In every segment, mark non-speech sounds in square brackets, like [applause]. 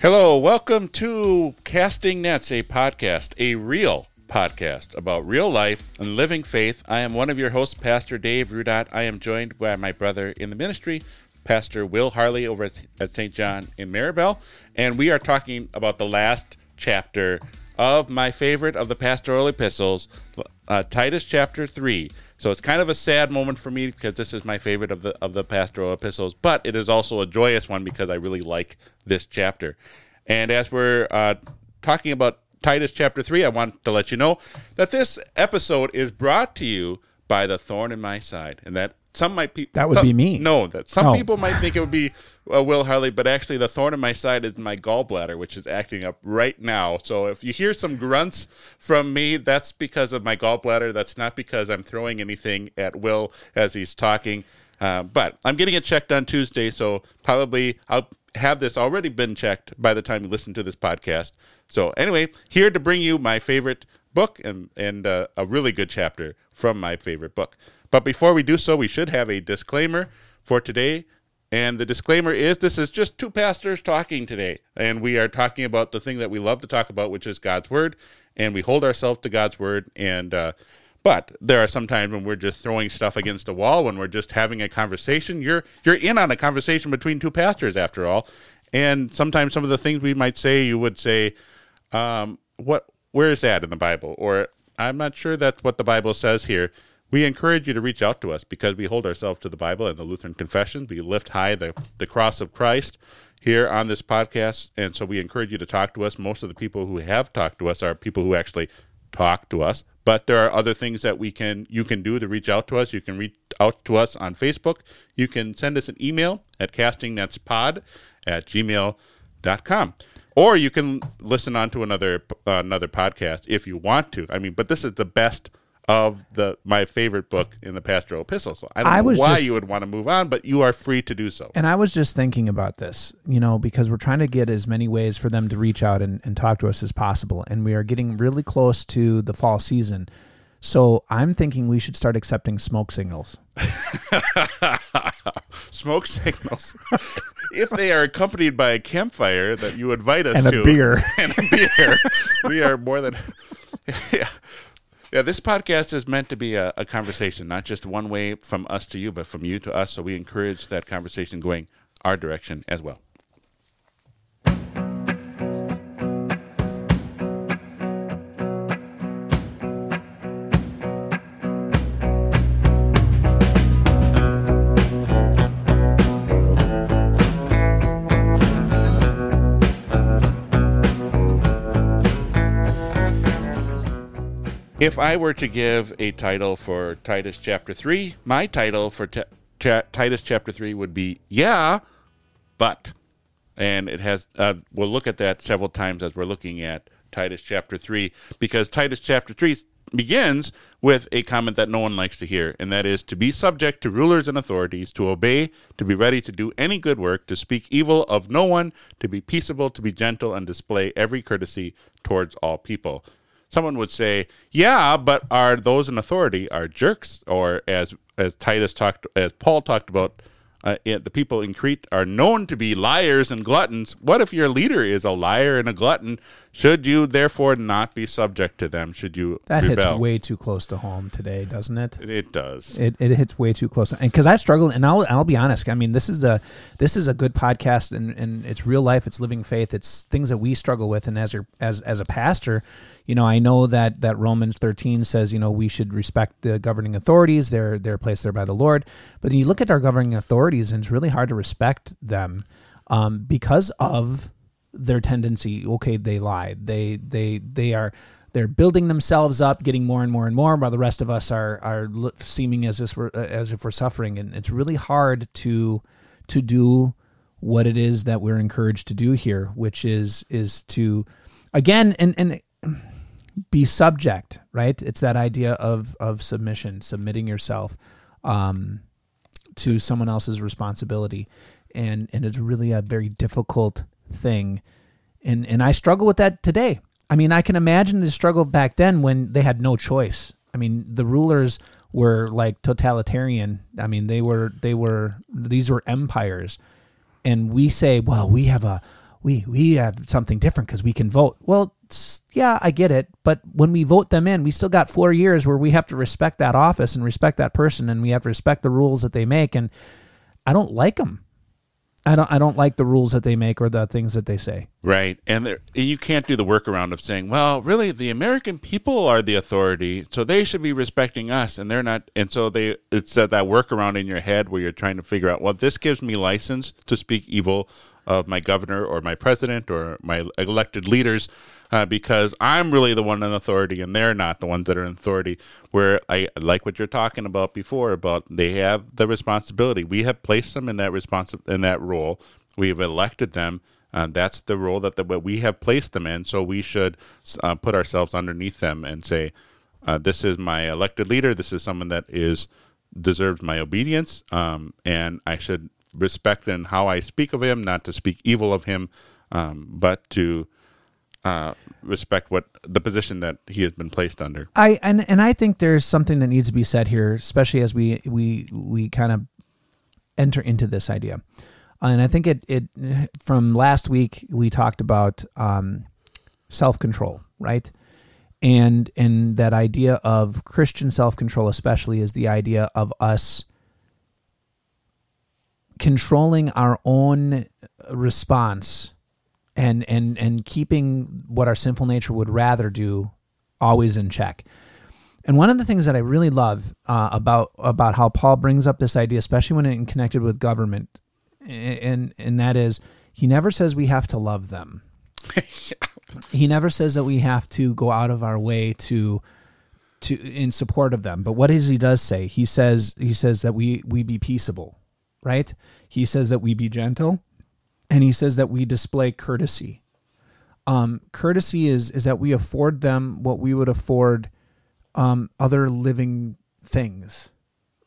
Hello, welcome to Casting Nets, a podcast, a real podcast about real life and living faith. I am one of your hosts, Pastor Dave Ruddat. I am joined by my brother in the ministry, Pastor Will Harley, over at St. John in Maribel, and we are talking about the last chapter of my favorite of the pastoral epistles, uh, Titus chapter 3. So it's kind of a sad moment for me because this is my favorite of the of the pastoral epistles, but it is also a joyous one because I really like this chapter. And as we're uh, talking about Titus chapter 3, I want to let you know that this episode is brought to you by the thorn in my side, and that some might be that would some, be me. No, that some Oh. people might think it would be uh, Will Harley, but actually the thorn in my side is my gallbladder, which is acting up right now. So if you hear some grunts from me, that's because of my gallbladder. That's not because I'm throwing anything at Will as he's talking. Uh, but I'm getting it checked on Tuesday, so probably I'll have this already been checked by the time you listen to this podcast. So anyway, here to bring you my favorite book and and uh, a really good chapter from my favorite book. But before we do so, we should have a disclaimer for today. And the disclaimer is this is just two pastors talking today. And we are talking about the thing that we love to talk about, which is God's Word. And we hold ourselves to God's Word. And, uh, but there are some times when we're just throwing stuff against a wall, when we're just having a conversation. You're, you're in on a conversation between two pastors, after all. And sometimes some of the things we might say, you would say, um, what, where is that in the Bible? Or I'm not sure that's what the Bible says here. We encourage you to reach out to us because we hold ourselves to the Bible and the Lutheran Confessions. We lift high the, the cross of Christ here on this podcast. And so we encourage you to talk to us. Most of the people who have talked to us are people who actually talk to us. But there are other things that we can you can do to reach out to us. You can reach out to us on Facebook. You can send us an email at castingnetspod at gmail.com. Or you can listen on to another another podcast if you want to. I mean, but this is the best of the my favorite book in the pastoral epistle. So I don't I know why just- you would want to move on, but you are free to do so. And I was just thinking about this, you know, because we're trying to get as many ways for them to reach out and, and talk to us as possible. And we are getting really close to the fall season. So I'm thinking we should start accepting smoke signals. [laughs] Smoke signals. [laughs] if they are accompanied by a campfire that you invite us And a to beer. [laughs] and a beer, we are more than yeah. Yeah, this podcast is meant to be a, a conversation, not just one way from us to you, but from you to us. So we encourage that conversation going our direction as well. If I were to give a title for Titus chapter 3, my title for Ti- Ti- Titus chapter 3 would be Yeah, but. And it has, uh, we'll look at that several times as we're looking at Titus chapter 3, because Titus chapter 3 begins with a comment that no one likes to hear, and that is to be subject to rulers and authorities, to obey, to be ready to do any good work, to speak evil of no one, to be peaceable, to be gentle, and display every courtesy towards all people someone would say, "Yeah, but are those in authority are jerks?" Or as as Titus talked, as Paul talked about, uh, it, the people in Crete are known to be liars and gluttons. What if your leader is a liar and a glutton? Should you therefore not be subject to them? Should you That rebel? hits way too close to home today, doesn't it? It does. It, it hits way too close, and because I struggle, and I'll I'll be honest. I mean, this is the this is a good podcast, and, and it's real life, it's living faith, it's things that we struggle with. And as your as as a pastor, you know, I know that that Romans thirteen says, you know, we should respect the governing authorities. They're they're placed there by the Lord. But then you look at our governing authorities, and it's really hard to respect them um, because of their tendency. Okay, they lied. They they they are they're building themselves up, getting more and more and more, while the rest of us are are seeming as if we're as if we're suffering, and it's really hard to to do what it is that we're encouraged to do here, which is is to again and and be subject, right? It's that idea of of submission, submitting yourself um, to someone else's responsibility, and and it's really a very difficult thing, and and I struggle with that today. I mean, I can imagine the struggle back then when they had no choice. I mean, the rulers were like totalitarian. I mean, they were they were these were empires, and we say, well, we have a we we have something different because we can vote. Well, yeah, I get it, but when we vote them in, we still got four years where we have to respect that office and respect that person, and we have to respect the rules that they make. And I don't like them. I don't I don't like the rules that they make or the things that they say. Right. And you can't do the workaround of saying, well, really the American people are the authority, so they should be respecting us and they're not and so they it's that, that workaround in your head where you're trying to figure out, well, this gives me license to speak evil of my governor or my president or my elected leaders uh, because I'm really the one in authority and they're not the ones that are in authority. Where I like what you're talking about before about they have the responsibility. We have placed them in that responsi- in that role. We have elected them. Uh, that's the role that the, we have placed them in. So we should uh, put ourselves underneath them and say, uh, "This is my elected leader. This is someone that is deserves my obedience, um, and I should respect in how I speak of him, not to speak evil of him, um, but to uh, respect what the position that he has been placed under. I and and I think there's something that needs to be said here, especially as we we we kind of enter into this idea. And I think it it from last week we talked about um, self control, right? And and that idea of Christian self control, especially, is the idea of us controlling our own response and and and keeping what our sinful nature would rather do always in check. And one of the things that I really love uh, about about how Paul brings up this idea, especially when it connected with government, and and that is he never says we have to love them. [laughs] he never says that we have to go out of our way to to in support of them. But what is he does say? He says he says that we we be peaceable right? He says that we be gentle and he says that we display courtesy. Um, courtesy is is that we afford them what we would afford um, other living things,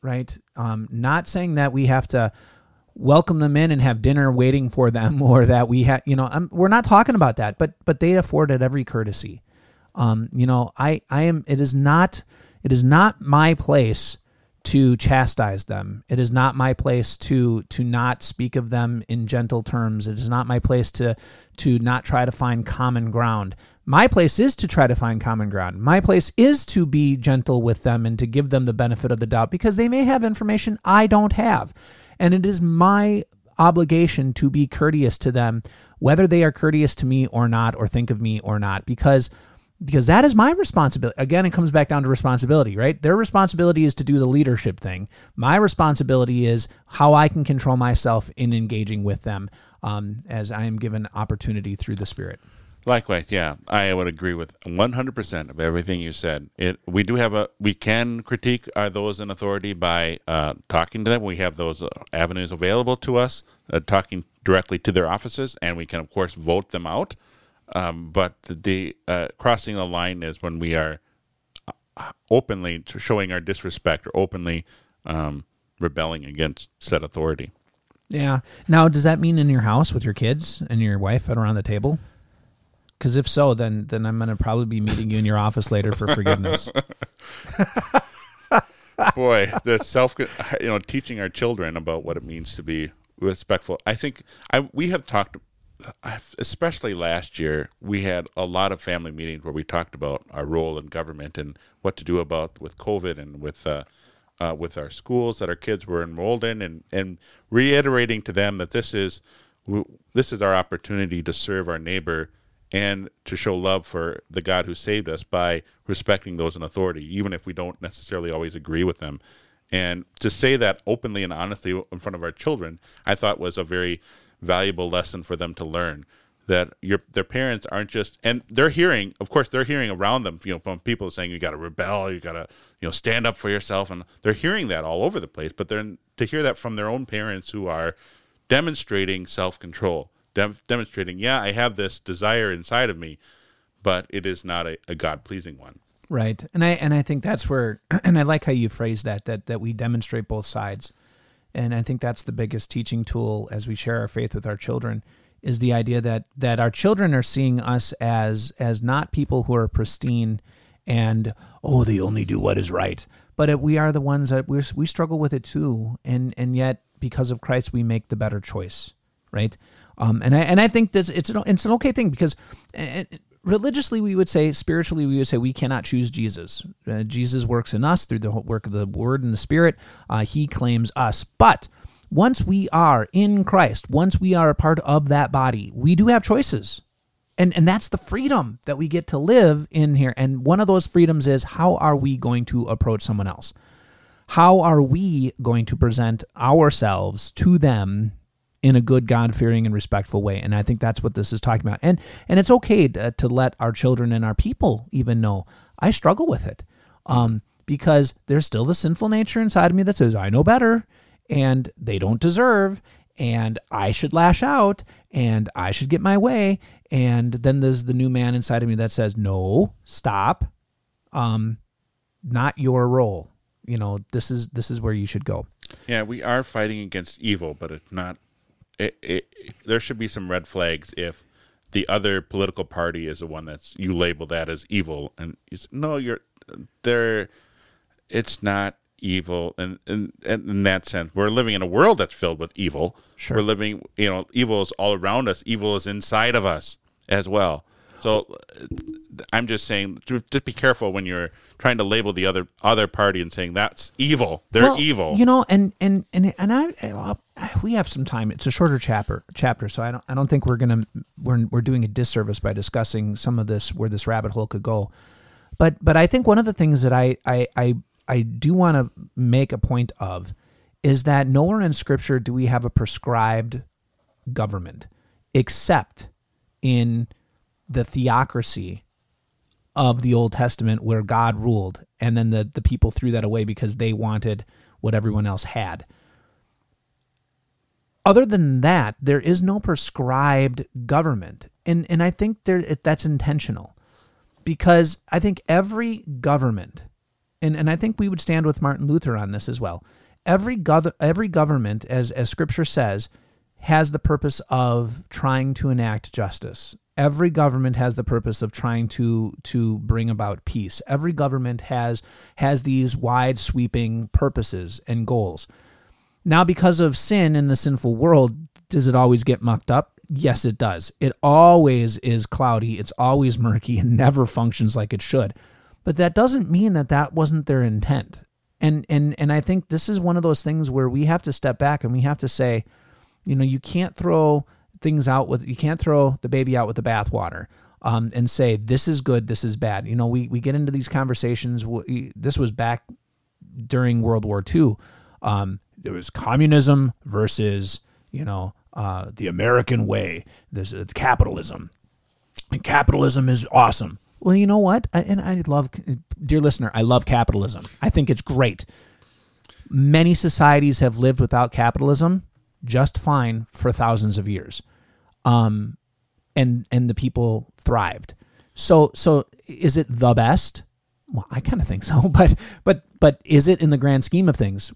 right? Um, not saying that we have to welcome them in and have dinner waiting for them, [laughs] or that we have, you know, I'm, we're not talking about that. But but they afford afforded every courtesy. Um, you know, I I am. It is not. It is not my place to chastise them. It is not my place to to not speak of them in gentle terms. It is not my place to to not try to find common ground. My place is to try to find common ground. My place is to be gentle with them and to give them the benefit of the doubt because they may have information I don't have. And it is my obligation to be courteous to them whether they are courteous to me or not or think of me or not because because that is my responsibility. Again, it comes back down to responsibility, right? Their responsibility is to do the leadership thing. My responsibility is how I can control myself in engaging with them um, as I am given opportunity through the Spirit. Likewise, yeah, I would agree with 100% of everything you said. It we do have a we can critique uh, those in authority by uh, talking to them. We have those uh, avenues available to us, uh, talking directly to their offices, and we can of course vote them out. Um, but the uh, crossing the line is when we are uh, openly showing our disrespect or openly um, rebelling against said authority. Yeah. Now, does that mean in your house with your kids and your wife at around the table? Because if so, then then I'm going to probably be meeting you in your office later for forgiveness. [laughs] [laughs] Boy, the self, you know, teaching our children about what it means to be respectful. I think I we have talked especially last year, we had a lot of family meetings where we talked about our role in government and what to do about with COVID and with uh, uh, with our schools that our kids were enrolled in, and and reiterating to them that this is this is our opportunity to serve our neighbor and to show love for the God who saved us by respecting those in authority, even if we don't necessarily always agree with them. And to say that openly and honestly in front of our children, I thought was a very valuable lesson for them to learn that your their parents aren't just and they're hearing of course they're hearing around them you know from people saying you got to rebel you got to you know stand up for yourself and they're hearing that all over the place but they're to hear that from their own parents who are demonstrating self-control dem- demonstrating yeah I have this desire inside of me but it is not a, a God pleasing one. Right. And I and I think that's where [clears throat] and I like how you phrase that that that we demonstrate both sides. And I think that's the biggest teaching tool as we share our faith with our children is the idea that that our children are seeing us as as not people who are pristine and oh they only do what is right but we are the ones that we we struggle with it too. And and yet because of Christ we make the better choice right? Um, and I and I think this it's an it's an okay thing because uh, religiously we would say spiritually we would say we cannot choose Jesus. Uh, Jesus works in us through the work of the Word and the Spirit. Uh, He claims us. But once we are in Christ once we are a part of that body we do have choices. And and that's the freedom that we get to live in here. And one of those freedoms is how are we going to approach someone else? How are we going to present ourselves to them in a good god-fearing and respectful way. And i think that's what this is talking about. And and it's okay to, to let our children and our people even know i struggle with it. Um, because there's still the sinful nature inside of me that says i know better and they don't deserve and i should lash out and i should get my way. And then there's the new man inside of me that says no stop. Um not your role. You know this is this is where you should go. Yeah, we are fighting against evil, but it's not. It, it, there should be some red flags if the other political party is the one that's you label that as evil, and you say, no, you're there. It's not evil, and and, in, in that sense, we're living in a world that's filled with evil. Sure. We're living, you know, evil is all around us. Evil is inside of us as well. So uh, I'm just saying, just be careful when you're trying to label the other other party and saying that's evil. They're Well, evil. You know, and and and and I, I we have some time. It's a shorter chapter chapter, so I don't I don't think we're gonna we're we're doing a disservice by discussing some of this where this rabbit hole could go. But but I think one of the things that I I I, I do want to make a point of is that nowhere in Scripture do we have a prescribed government, except in the theocracy of the Old Testament where God ruled, and then the, the people threw that away because they wanted what everyone else had. Other than that, there is no prescribed government, and and I think there that's intentional, because I think every government, and, and I think we would stand with Martin Luther on this as well. Every gov- every government, as as Scripture says, has the purpose of trying to enact justice. Every government has the purpose of trying to to bring about peace. Every government has has these wide sweeping purposes and goals. Now, because of sin in the sinful world, does it always get mucked up? Yes, it does. It always is cloudy. It's always murky and never functions like it should. But that doesn't mean that that wasn't their intent. And and and I think this is one of those things where we have to step back and we have to say, you know, you can't throw things out with you can't throw the baby out with the bathwater. Um, and say this is good, this is bad. You know, we we get into these conversations. we- This was back during World War II. Um, there was communism versus you know uh, the American way. This is capitalism. And capitalism is awesome. Well, you know what? I, and I love, dear listener, I love capitalism. I think it's great. Many societies have lived without capitalism just fine for thousands of years, um, and and the people thrived. So so is it the best? Well, I kind of think so, [laughs] but but but is it in the grand scheme of things?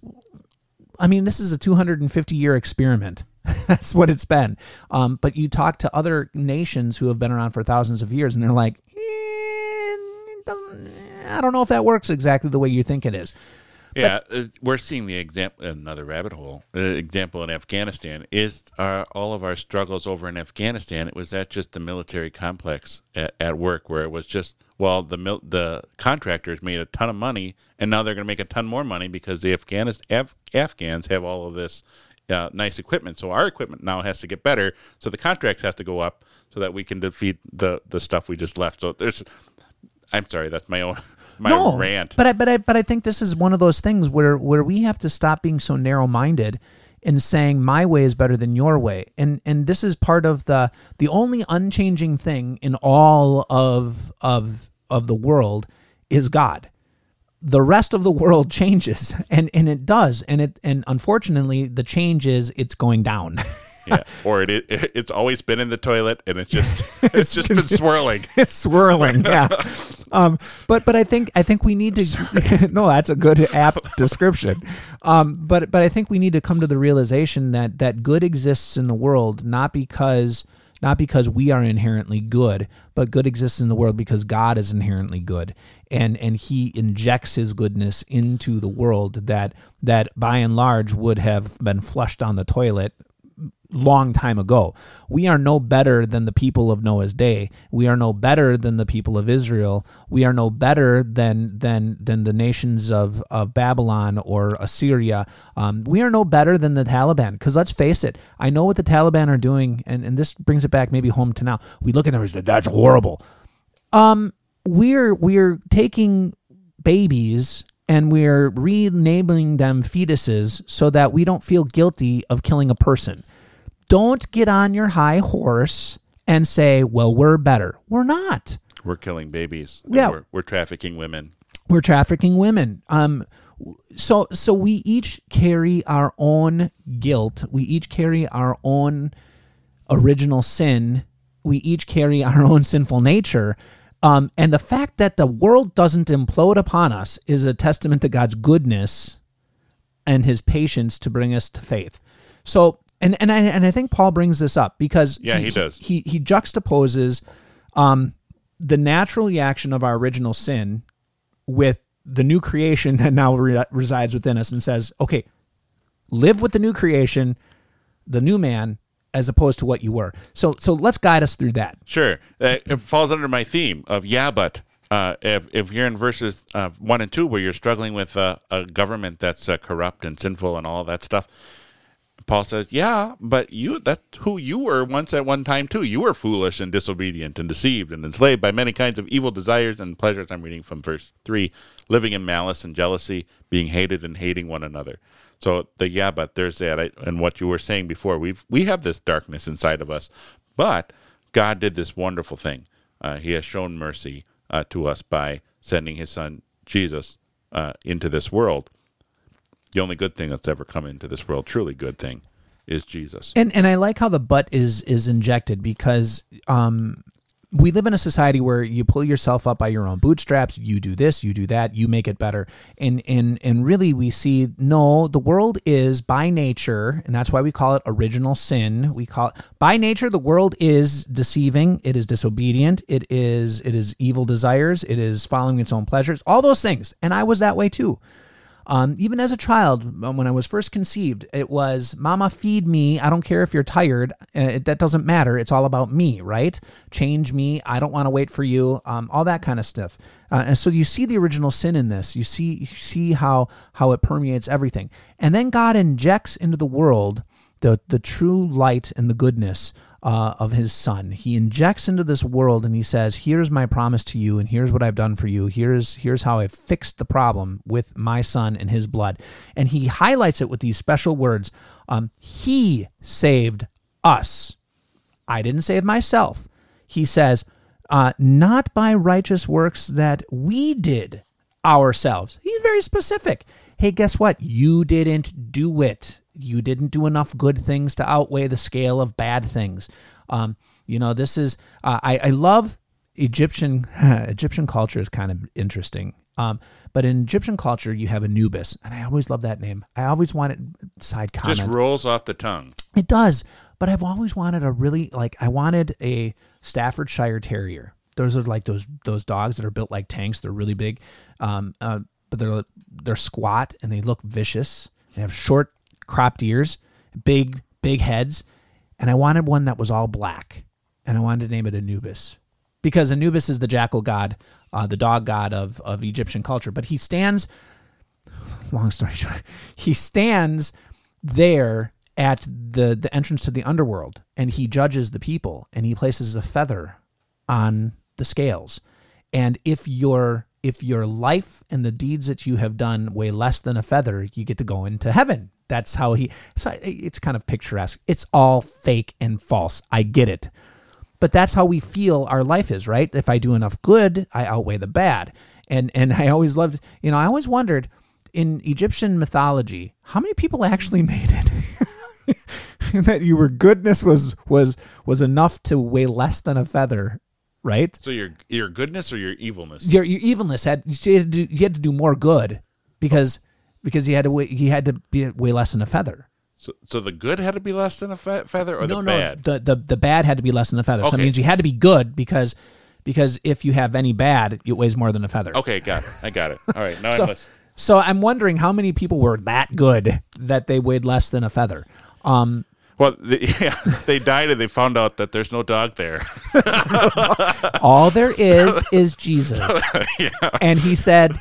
I mean, this is a 250 year experiment. [laughs] That's what it's been. Um, but you talk to other nations who have been around for thousands of years, and they're like, "Eh, I don't know if that works exactly the way you think it is. Yeah, uh, we're seeing the example. Another rabbit hole. Uh, example in Afghanistan is our, all of our struggles over in Afghanistan. It was that just the military complex at, at work where it was just well the mil- the contractors made a ton of money and now they're going to make a ton more money because the Afghanis- Af- Afghans have all of this uh, nice equipment. So our equipment now has to get better. So the contracts have to go up so that we can defeat the the stuff we just left. So there's. I'm sorry, that's my own [laughs] my no, rant. But I but I but I think this is one of those things where where we have to stop being so narrow minded in saying my way is better than your way. And and this is part of the the only unchanging thing in all of of of the world is God. The rest of the world [laughs] changes and and it does and it and unfortunately the change is it's going down. [laughs] yeah, or it, it it's always been in the toilet and it's just [laughs] it's just been swirling. [laughs] it's swirling. Yeah. [laughs] Um, but but I think I think we need to. no, that's a good app description. Um, but but I think we need to come to the realization that that good exists in the world not because not because we are inherently good, but good exists in the world because God is inherently good, and and He injects His goodness into the world that that by and large would have been flushed on the toilet long time ago. We are no better than the people of Noah's day. We are no better than the people of Israel. We are no better than than than the nations of of Babylon or Assyria. Um, we are no better than the Taliban. Because let's face it, I know what the Taliban are doing, and and this brings it back maybe home to now. We look at them and say that's horrible. Um, we're we're taking babies and we're renaming them fetuses so that we don't feel guilty of killing a person don't get on your high horse and say, well, we're better. We're not. We're killing babies. Yeah. We're, we're, trafficking women. We're trafficking women. Um, so so we each carry our own guilt. We each carry our own original sin. We each carry our own sinful nature. Um, and the fact that the world doesn't implode upon us is a testament to God's goodness and his patience to bring us to faith. So and and I and I think Paul brings this up because yeah, he, he does. He he juxtaposes um, the natural reaction of our original sin with the new creation [laughs] that now re- resides within us, and says, okay, live with the new creation, the new man, as opposed to what you were. So so let's guide us through that. Sure, uh, it falls under my theme of yeah, but. Uh, if, if you're in verses uh, one and two, where you're struggling with uh, a government that's uh, corrupt and sinful and all that stuff, Paul says, "Yeah, but you that's who you were once at one time too. You were foolish and disobedient and deceived and enslaved by many kinds of evil desires and pleasures." I'm reading from verse 3, living in malice and jealousy, being hated and hating one another. So the yeah, but there's that and what you were saying before. We've we have this darkness inside of us, but God did this wonderful thing. Uh, he has shown mercy uh, to us by sending His Son Jesus uh, into this world the only good thing that's ever come into this world, truly good thing, is Jesus. And and I like how the but is is injected because um we live in a society where you pull yourself up by your own bootstraps. You do this you do that you make it better. And and and really we see no the world is by nature and that's why we call it original sin. We call it by nature the world is deceiving. It is disobedient. It is it is evil desires. It is following its own pleasures. All those things. And i was that way too um, even as a child, um, when I was first conceived, it was, Mama, feed me. I don't care if you're tired. Uh, it, that doesn't matter. It's all about me, right? Change me. I don't want to wait for you. Um, all that kind of stuff. Uh, and so you see the original sin in this. You see, you see how, how it permeates everything. And then God injects into the world the, the true light and the goodness uh, of his son. He injects into this world and he says, "Here's my promise to you, and here's what I've done for you. Here's here's how I've fixed the problem with my son and his blood." And he highlights it with these special words: um, "He saved us. I didn't save myself." He says, uh, "Not by righteous works that we did ourselves." He's very specific. Hey, guess what? You didn't do it you didn't do enough good things to outweigh the scale of bad things. Um, you know, this is uh, I, I love Egyptian [laughs] Egyptian culture is kind of interesting. Um, but in Egyptian culture, you have Anubis, and I always love that name. I always wanted side comment. Just rolls off the tongue. It does, but I've always wanted a really like I wanted a Staffordshire Terrier. Those are like those those dogs that are built like tanks. They're really big, um, uh, but they're they're squat and they look vicious. They have short cropped ears, big, big heads. And I wanted one that was all black. And I wanted to name it Anubis because Anubis is the jackal god, uh, the dog god of, of Egyptian culture. But he stands, long story short, [laughs] he stands there at the, the entrance to the underworld and he judges the people and he places a feather on the scales. And if your if your life and the deeds that you have done weigh less than a feather, you get to go into heaven that's how he. So it's kind of picturesque. It's all fake and false. I get it, but that's how we feel our life is, right? If I do enough good, I outweigh the bad. And and I always loved, you know, I always wondered in Egyptian mythology how many people actually [laughs] made it. [laughs] that your goodness was was was enough to weigh less than a feather, right? So your your goodness or your evilness? Your your evilness had you had to do, you had to do more good because because he had to weigh, you had to be way less than a feather. So, so the good had to be less than a fe- feather, or no, the no, bad? the, the the bad had to be less than a feather. So Okay. it means you had to be good because because if you have any bad, it weighs more than a feather. Okay, got it. I got it. All right, now [laughs] So, I'm listening. so I'm wondering how many people were that good that they weighed less than a feather. Um, Well, the, [laughs] yeah, they died and they found out that there's no dog there. [laughs] all there is is Jesus, and he said,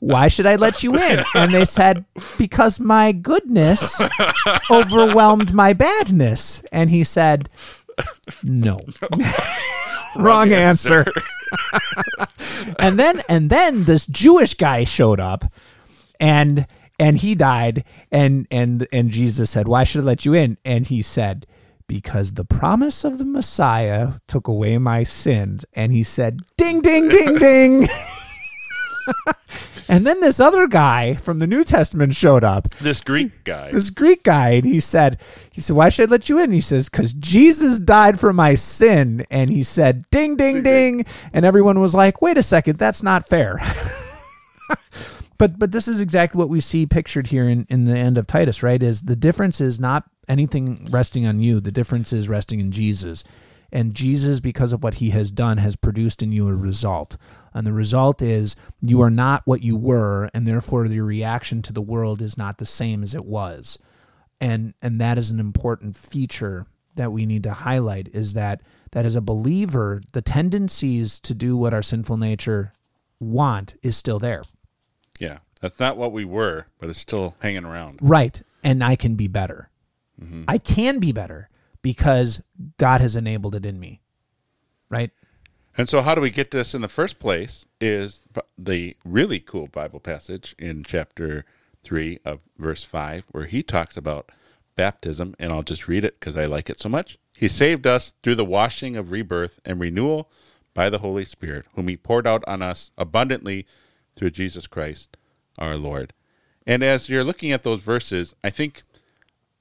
"Why should I let you in?" And they said, "Because my goodness overwhelmed my badness." And he said, "No." [laughs] Wrong answer. [laughs] and then and then this Jewish guy showed up and and he died and and and Jesus said, "Why should I let you in?" And he said, "Because the promise of the Messiah took away my sins." And he said, "Ding ding ding ding." [laughs] and then this other guy from the New Testament showed up This Greek guy. this Greek guy, and he said, he said, why should I let you in? He says, because Jesus died for my sin. And he said, ding, ding, ding. And everyone was like, wait a second, that's not fair. [laughs] but but this is exactly what we see pictured here in, in the end of Titus, right? Is the difference is not anything resting on you. The difference is resting in Jesus. And Jesus, because of what he has done, has produced in you a result. And the result is you are not what you were, and therefore your reaction to the world is not the same as it was. And and that is an important feature that we need to highlight is that that as a believer, the tendencies to do what our sinful nature want is still there. yeah, that's not what we were, but it's still hanging around. Right. And I can be better. Mm-hmm. I can be better because God has enabled it in me. Right? And so, how do we get this in the first place? Is the really cool Bible passage in chapter 3 of verse 5, where he talks about baptism. And I'll just read it because I like it so much. He saved us through the washing of rebirth and renewal by the Holy Spirit, whom he poured out on us abundantly through Jesus Christ our Lord. And as you're looking at those verses, I think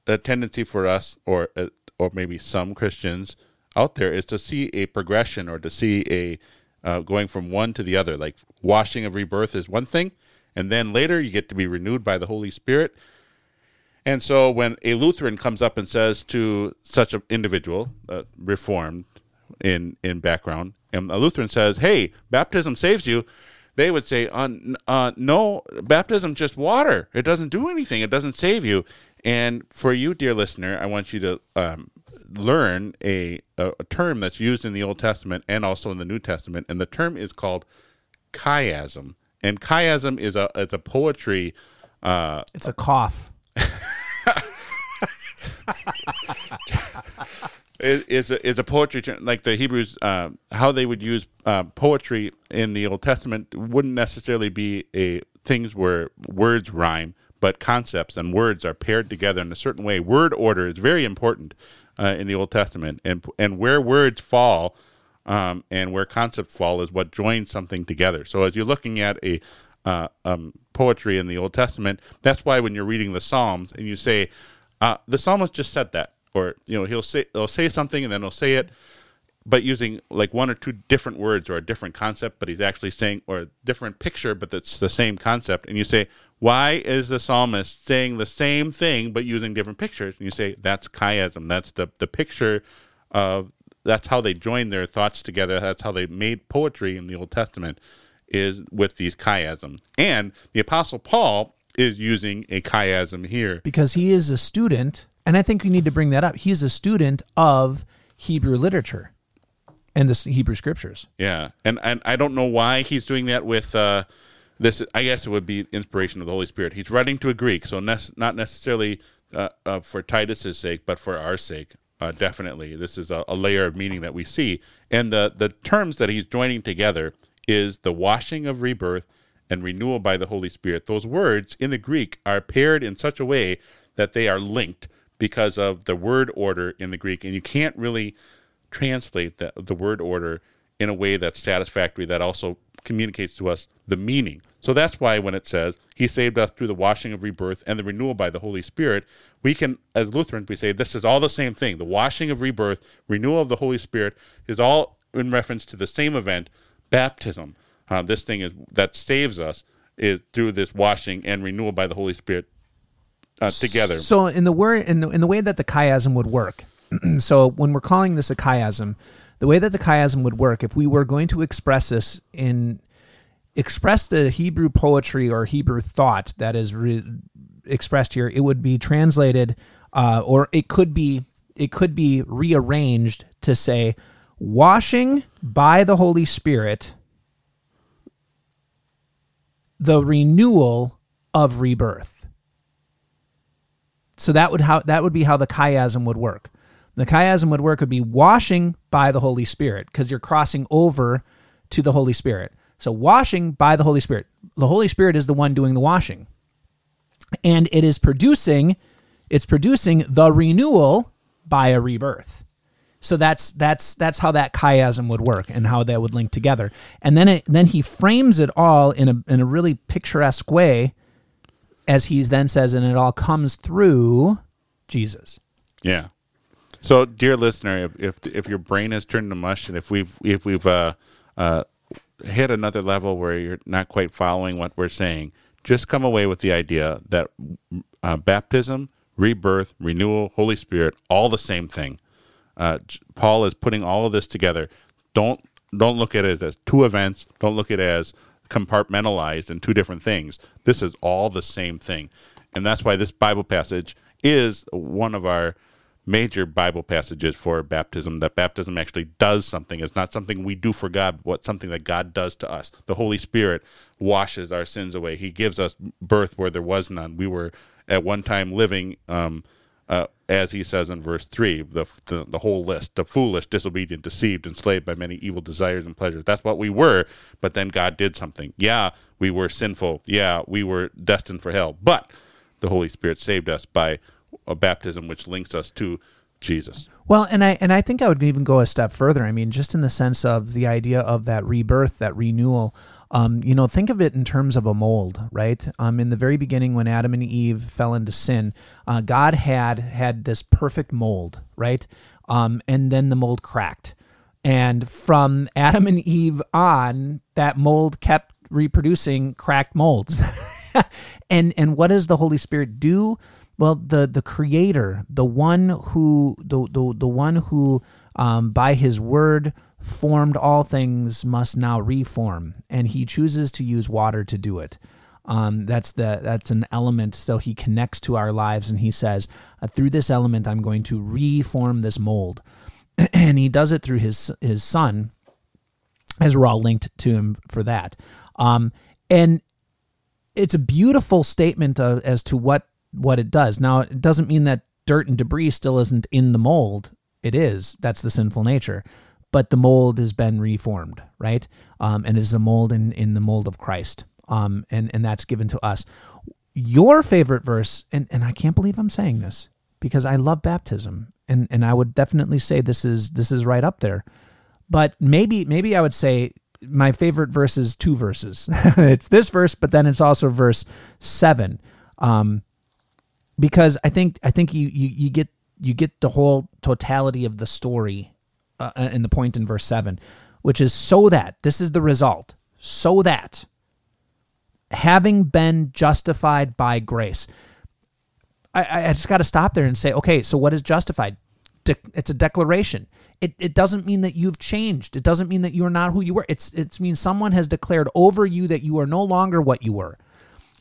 a tendency for us, or uh, or maybe some Christians out there, is to see a progression or to see a uh, going from one to the other. Like washing of rebirth is one thing, and then later you get to be renewed by the Holy Spirit. And so when a Lutheran comes up and says to such an individual, uh, reformed in in background, and a Lutheran says, "Hey, baptism saves you," they would say, uh, uh, "No, baptism just water. It doesn't do anything. It doesn't save you." And for you, dear listener, I want you to um, learn a, a a term that's used in the Old Testament and also in the New Testament, and the term is called chiasm. And chiasm is a is a poetry. Uh, It's a cough. [laughs] is is a, is a poetry term like the Hebrews uh, how they would use uh, poetry in the Old Testament wouldn't necessarily be a things where words rhyme, but concepts and words are paired together in a certain way. Word order is very important uh, in the Old Testament, and and where words fall um, and where concepts fall is what joins something together. So as you're looking at a uh, um, poetry in the Old Testament, that's why when you're reading the Psalms and you say, uh, the psalmist just said that, or you know he'll say he'll say something and then he'll say it, but using like one or two different words or a different concept, but he's actually saying or a different picture, but that's the same concept. And you say, why is the psalmist saying the same thing but using different pictures? And you say that's chiasm. That's the the picture of that's how they joined their thoughts together. That's how they made poetry in the Old Testament is with these chiasms. And the Apostle Paul is using a chiasm here. because he is a student, and I think we need to bring that up. He's a student of Hebrew literature and the Hebrew scriptures. Yeah, and and I don't know why he's doing that with uh, this. I guess it would be inspiration of the Holy Spirit. He's writing to a Greek, so nec- not necessarily uh, uh, for Titus's sake, but for our sake. Uh, definitely, this is a, a layer of meaning that we see, and the the terms that he's joining together is the washing of rebirth and renewal by the Holy Spirit. Those words in the Greek are paired in such a way that they are linked because of the word order in the Greek, and you can't really translate the, the word order in a way that's satisfactory that also communicates to us the meaning. So that's why when it says he saved us through the washing of rebirth and the renewal by the Holy Spirit, we can, as Lutherans, we say this is all the same thing. The washing of rebirth, renewal of the Holy Spirit is all in reference to the same event, baptism. Uh, this thing is that saves us is through this washing and renewal by the Holy Spirit uh, together. So in the word in the, in the way that the chiasm would work, [clears throat] so when we're calling this a chiasm, the way that the chiasm would work, if we were going to express this in express the Hebrew poetry or Hebrew thought that is re- expressed here, it would be translated, uh, or it could be it could be rearranged to say, washing by the Holy Spirit, the renewal of rebirth. So that would how that would be how the chiasm would work. The chiasm would work would be washing by the Holy Spirit because you're crossing over to the Holy Spirit. So washing by the Holy Spirit. The Holy Spirit is the one doing the washing. And it is producing it's producing the renewal by a rebirth. So that's that's that's how that chiasm would work and how that would link together. And then it then he frames it all in a in a really picturesque way as he then says and it all comes through Jesus. Yeah. So, dear listener, if if, if your brain has turned to mush, and if we've if we've uh, uh, hit another level where you're not quite following what we're saying, just come away with the idea that uh, baptism, rebirth, renewal, Holy Spirit, all the same thing. Uh, Paul is putting all of this together. Don't don't look at it as two events. Don't look at it as compartmentalized and two different things. This is all the same thing, and that's why this Bible passage is one of our major Bible passages for baptism that baptism actually does something. It's not something we do for God, but something that God does to us. The Holy Spirit washes our sins away. He gives us birth where there was none. We were at one time living, um, uh, as he says in verse 3, the, the, the whole list the foolish, disobedient, deceived, enslaved by many evil desires and pleasures. That's what we were, but then God did something. Yeah, we were sinful. Yeah, we were destined for hell. But the Holy Spirit saved us by a baptism which links us to Jesus. Well, and I and I think I would even go a step further. I mean, just in the sense of the idea of that rebirth, that renewal. Um, you know, think of it in terms of a mold, right? Um, in the very beginning, when Adam and Eve fell into sin, uh, God had had this perfect mold, right? Um, and then the mold cracked, and from Adam and Eve on, that mold kept reproducing cracked molds. [laughs] and and what does the Holy Spirit do? Well, the the creator, the one who the the, the one who um, by his word formed all things must now reform, and he chooses to use water to do it. Um, that's the that's an element. So he connects to our lives, and he says, uh, through this element, I'm going to reform this mold, [clears throat] and he does it through his his son, as we're all linked to him for that. Um, and it's a beautiful statement of, as to what what it does. Now, it doesn't mean that dirt and debris still isn't in the mold. It is. That's the sinful nature. But the mold has been reformed, right? Um, and it is a mold in, in the mold of Christ. Um, and, and that's given to us. Your favorite verse, and, and I can't believe I'm saying this because I love baptism. And, and I would definitely say this is this is right up there. But maybe maybe I would say my favorite verse is two verses. [laughs] it's this verse, but then it's also verse seven. Um, because I think I think you, you, you get you get the whole totality of the story uh, in the point in verse 7 which is so that this is the result so that having been justified by grace I, I just got to stop there and say okay so what is justified? De- it's a declaration. It, it doesn't mean that you've changed. It doesn't mean that you're not who you were. It's it means someone has declared over you that you are no longer what you were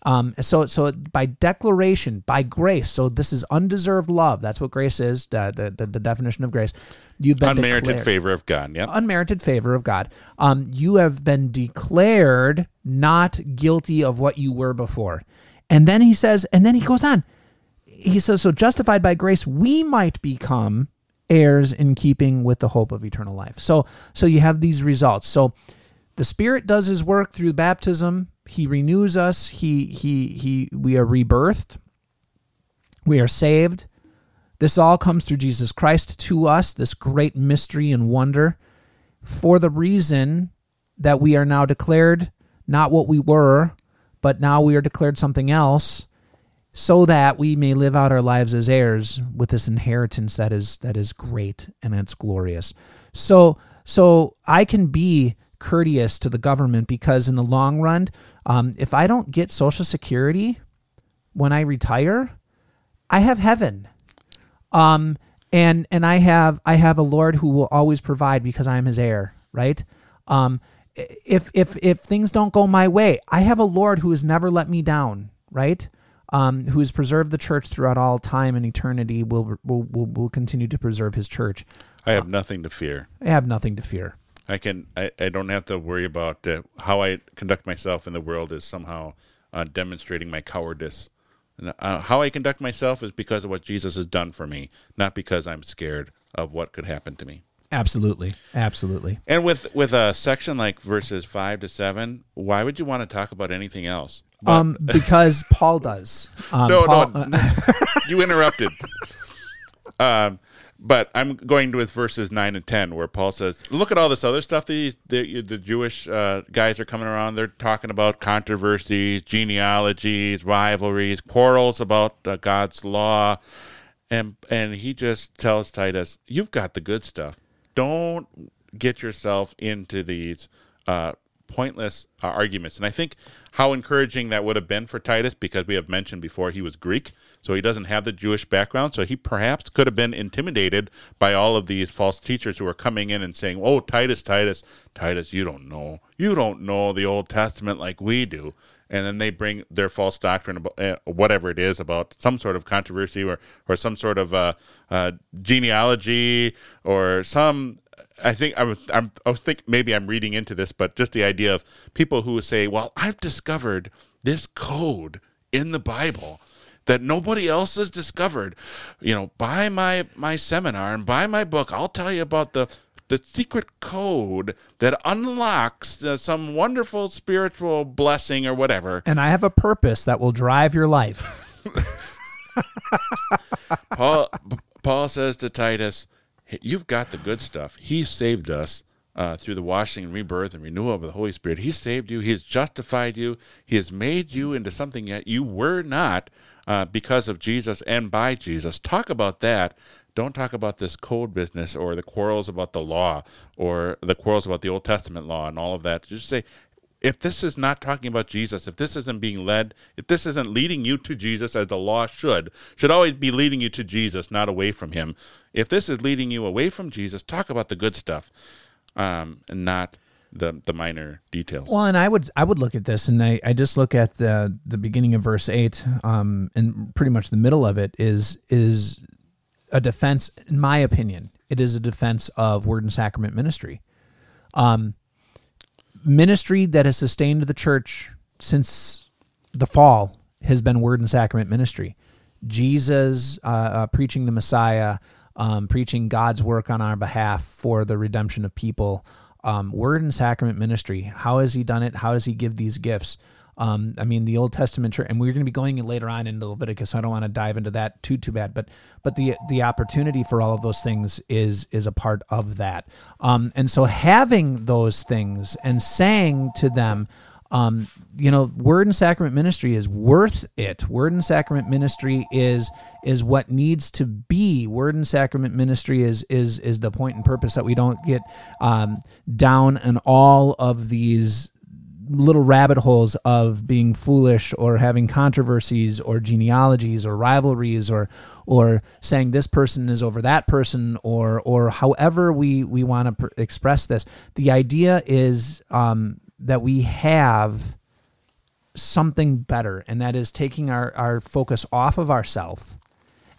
um, so, so by declaration, by grace. So this is undeserved love. That's what grace is. The the, the, definition of grace. You've been unmerited declared, favor of God. Yeah, unmerited favor of God. Um, you have been declared not guilty of what you were before. And then he says, and then he goes on. He says, so justified by grace, we might become heirs in keeping with the hope of eternal life. So, so you have these results. So, the Spirit does His work through baptism he renews us. He he he we are rebirthed. We are saved. This all comes through Jesus Christ to us, this great mystery and wonder. for the reason that we are now declared not what we were, but now we are declared something else so that we may live out our lives as heirs with this inheritance that is that is great and it's glorious. So so I can be courteous to the government because in the long run, um, if I don't get Social Security when I retire, I have heaven. Um, and and I have I have a Lord who will always provide because I am His heir, right? Um, if if if things don't go my way, I have a Lord who has never let me down, right? Um, who has preserved the church throughout all time and eternity will will will, will continue to preserve His church. I have nothing to fear. I have nothing to fear. I can. I, I don't have to worry about uh, how I conduct myself in the world is somehow uh, demonstrating my cowardice. Uh, how I conduct myself is because of what Jesus has done for me, not because I'm scared of what could happen to me. Absolutely, absolutely. And with with a section like verses five to seven, why would you want to talk about anything else? But, um, because Paul does. [laughs] Um, no, Paul, no, uh, [laughs] you interrupted. [laughs] Um, but I'm going with verses nine and ten, where Paul says, "Look at all this other stuff. The the, the Jewish uh, guys are coming around. They're talking about controversies, genealogies, rivalries, quarrels about uh, God's law." And and he just tells Titus, "You've got the good stuff. Don't get yourself into these uh, pointless uh, arguments." And I think how encouraging that would have been for Titus, because we have mentioned before he was Greek so he doesn't have the Jewish background. So he perhaps could have been intimidated by all of these false teachers who are coming in and saying, "Oh, Titus, Titus, Titus, you don't know, you don't know the Old Testament like we do." And then they bring their false doctrine about uh, whatever it is about some sort of controversy or or some sort of uh, uh, genealogy or some I think I was I'm, I was think maybe I'm reading into this, but just the idea of people who say, "Well, I've discovered this code in the Bible that nobody else has discovered. You know, buy my my seminar and buy my book. I'll tell you about the the secret code that unlocks uh, some wonderful spiritual blessing or whatever. And I have a purpose that will drive your life. [laughs] Paul Paul says to Titus, "You've got the good stuff. He saved us." Uh, through the washing and rebirth and renewal of the Holy Spirit. He saved you. He has justified you. He has made you into something that you were not uh, because of Jesus and by Jesus. Talk about that. Don't talk about this code business or the quarrels about the law or the quarrels about the Old Testament law and all of that. Just say, if this is not talking about Jesus, if this isn't being led, if this isn't leading you to Jesus as the law should, should always be leading you to Jesus, not away from Him. If this is leading you away from Jesus, talk about the good stuff, um, and not the the minor details. Well, and I would I would look at this, and I, I just look at the the beginning of verse eight, um, and pretty much the middle of it is is a defense, in my opinion, it is a defense of word and sacrament ministry, um, ministry that has sustained the church since the fall has been word and sacrament ministry. Jesus uh, uh, preaching the Messiah, um, preaching God's work on our behalf for the redemption of people um, word and sacrament ministry. How has he done it? How does he give these gifts? Um, I mean, the Old Testament and we're going to be going later on into Leviticus. So I don't want to dive into that too too bad, but but the the opportunity for all of those things is is a part of that. Um, and so having those things and saying to them, um, you know, word and sacrament ministry is worth it. Word and sacrament ministry is is what needs to be. Word and sacrament ministry is is is the point and purpose that we don't get um, down in all of these little rabbit holes of being foolish or having controversies or genealogies or rivalries or or saying this person is over that person or or however we we want to pr- express this the idea is um, that we have something better, and that is taking our, our focus off of ourself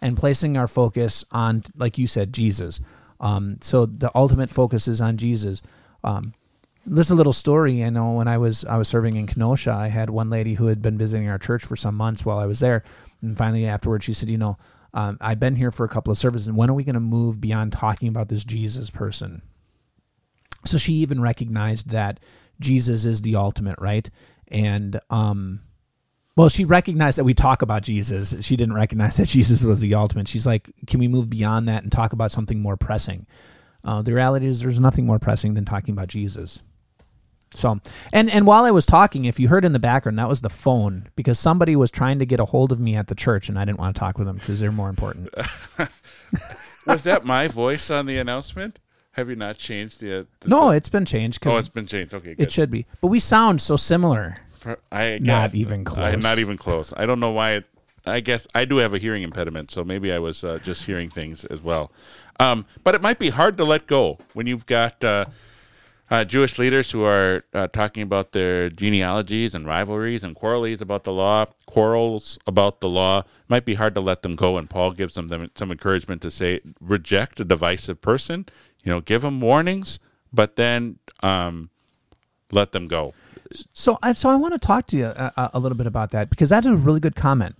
and placing our focus on, like you said, Jesus. Um, so the ultimate focus is on Jesus. Um, this is a little story. I know when I was I was serving in Kenosha, I had one lady who had been visiting our church for some months while I was there, and finally afterwards she said, "You know, um, I've been here for a couple of services, and when are we going to move beyond talking about this Jesus person?" So she even recognized that Jesus is the ultimate, right? And um well, she recognized that we talk about Jesus. She didn't recognize [laughs] that Jesus was the ultimate. She's like, can we move beyond that and talk about something more pressing? Uh, the reality is, there's nothing more pressing than talking about Jesus. So, and and while I was talking, if you heard in the background, that was the phone because somebody was trying to get a hold of me at the church, and I didn't want to talk with them because they're more important. [laughs] Was that my voice on the announcement? Have you not changed the? the no, it's been changed oh, it's been changed. Okay, good. it should be, but we sound so similar. I Not guess. even I- close. not even close. I don't know why. It, I guess I do have a hearing impediment, so maybe I was uh, just hearing things as well. Um, but it might be hard to let go when you've got uh, uh, Jewish leaders who are uh, talking about their genealogies and rivalries and quarrels about the law, quarrels about the law, might be hard to let them go, and Paul gives them, some encouragement to say, reject a divisive person. You know, give them warnings, but then um, let them go. So, I so I want to talk to you a, a little bit about that because that's a really good comment.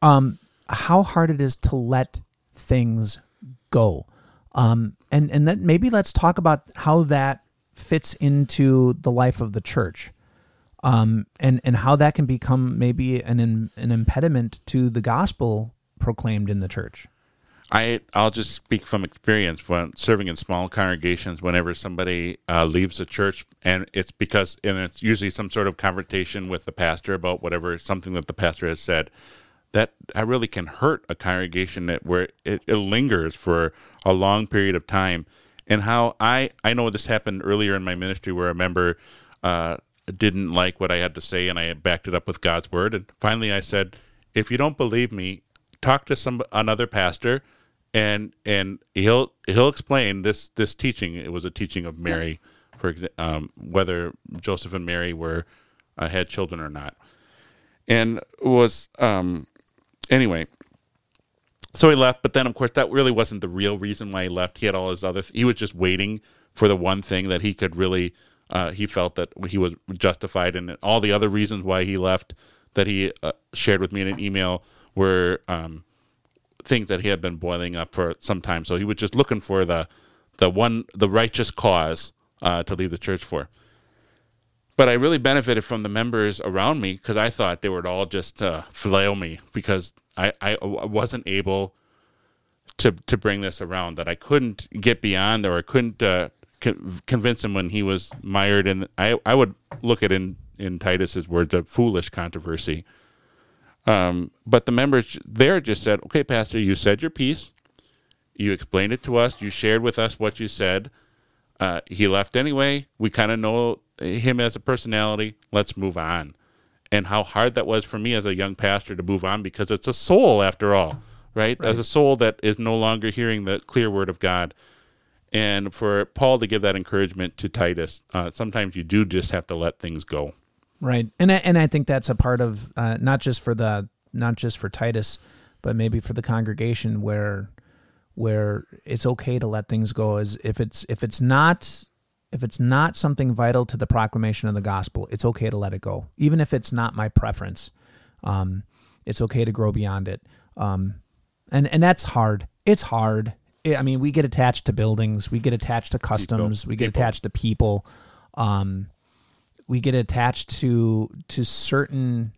Um, how hard it is to let things go, um, and and then maybe let's talk about how that fits into the life of the church, um, and and how that can become maybe an an impediment to the gospel proclaimed in the church. I I'll just speak from experience when serving in small congregations. Whenever somebody uh, leaves the church, and it's because and it's usually some sort of confrontation with the pastor about whatever something that the pastor has said, that that really can hurt a congregation that where it, it lingers for a long period of time. And how I I know this happened earlier in my ministry where a member uh, didn't like what I had to say, and I backed it up with God's word. And finally, I said, if you don't believe me, talk to some another pastor and and he'll he'll explain this this teaching. It was a teaching of Mary, for exa- um, whether Joseph and Mary were uh, had children or not, and was um, anyway. So he left, but then of course that really wasn't the real reason why he left. He had all his other. he was just waiting for the one thing that he could really. Uh, he felt that he was justified, and all the other reasons why he left that he uh, shared with me in an email were um, things that he had been boiling up for some time. So he was just looking for the the one the righteous cause uh, to leave the church for. But I really benefited from the members around me because I thought they would all just uh, flail me because I, I wasn't able to to bring this around that I couldn't get beyond or I couldn't uh, con- convince him when he was mired in I I would look at in in Titus's words a foolish controversy. Um, but the members there just said, "Okay, Pastor, you said your piece. You explained it to us. You shared with us what you said. Uh, he left anyway. We kind of know him as a personality. Let's move on." And how hard that was for me as a young pastor to move on because it's a soul after all, right? As a soul that is no longer hearing the clear word of God. And for Paul to give that encouragement to Titus, uh, sometimes you do just have to let things go. Right, and I, and I think that's a part of uh, not just for the not just for Titus, but maybe for the congregation where where it's okay to let things go. Is if it's if it's not if it's not something vital to the proclamation of the gospel, it's okay to let it go, even if it's not my preference. Um, it's okay to grow beyond it, um, and and that's hard. It's hard. I I mean, we get attached to buildings, we get attached to customs, we get People. attached to people. Um, we get attached to to certain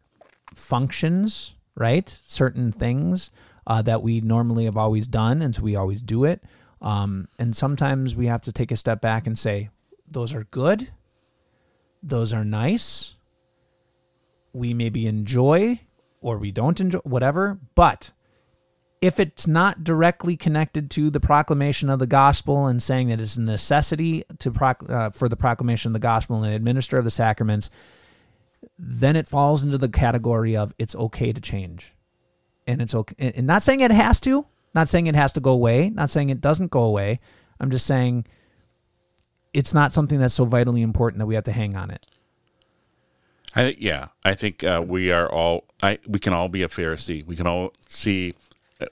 functions, right? Certain things uh, that we normally have always done, and so we always do it. Um, and sometimes we have to take a step back and say, those are good, those are nice. We maybe enjoy or we don't enjoy, whatever. But if it's not directly connected to the proclamation of the gospel and saying that it's a necessity to proc- uh, for the proclamation of the gospel and the administer of the sacraments, then it falls into the category of it's okay to change, and it's okay. And not saying it has to, not saying it has to go away, not saying it doesn't go away. I'm just saying it's not something that's so vitally important that we have to hang on it. I yeah, I think uh, we are all I we can all be a Pharisee. We can all see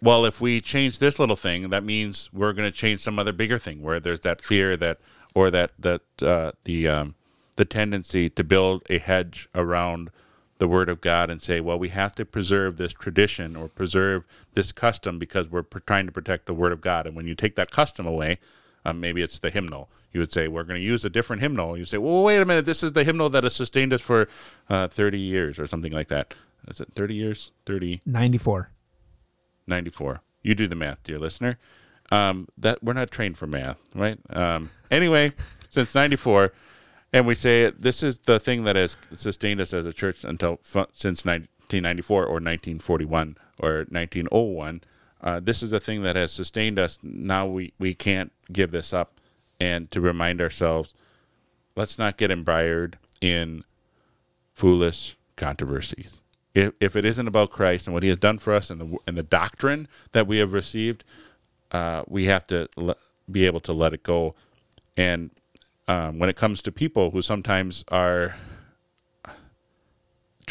well if we change this little thing, that means we're going to change some other bigger thing where there's that fear that or that that uh, the um, the tendency to build a hedge around the word of God and say, well, we have to preserve this tradition or preserve this custom because we're pr- trying to protect the word of God. And when you take that custom away, um, maybe it's the hymnal. You would say, we're going to use a different hymnal. You say, well, wait a minute, this is the hymnal that has sustained us for uh, 30 years or something like that. Is it 30 years? 30, 94. 94. You do the math, dear listener. Um, that we're not trained for math, right? Um, anyway, since '94, and we say this is the thing that has sustained us as a church until since 1994 or 1941 or 1901. Uh, this is the thing that has sustained us. Now we, we can't give this up. And to remind ourselves, let's not get embroiled in foolish controversies. If, if it isn't about Christ and what He has done for us and the and the doctrine that we have received, uh, we have to be able to let it go. And um, when it comes to people who sometimes are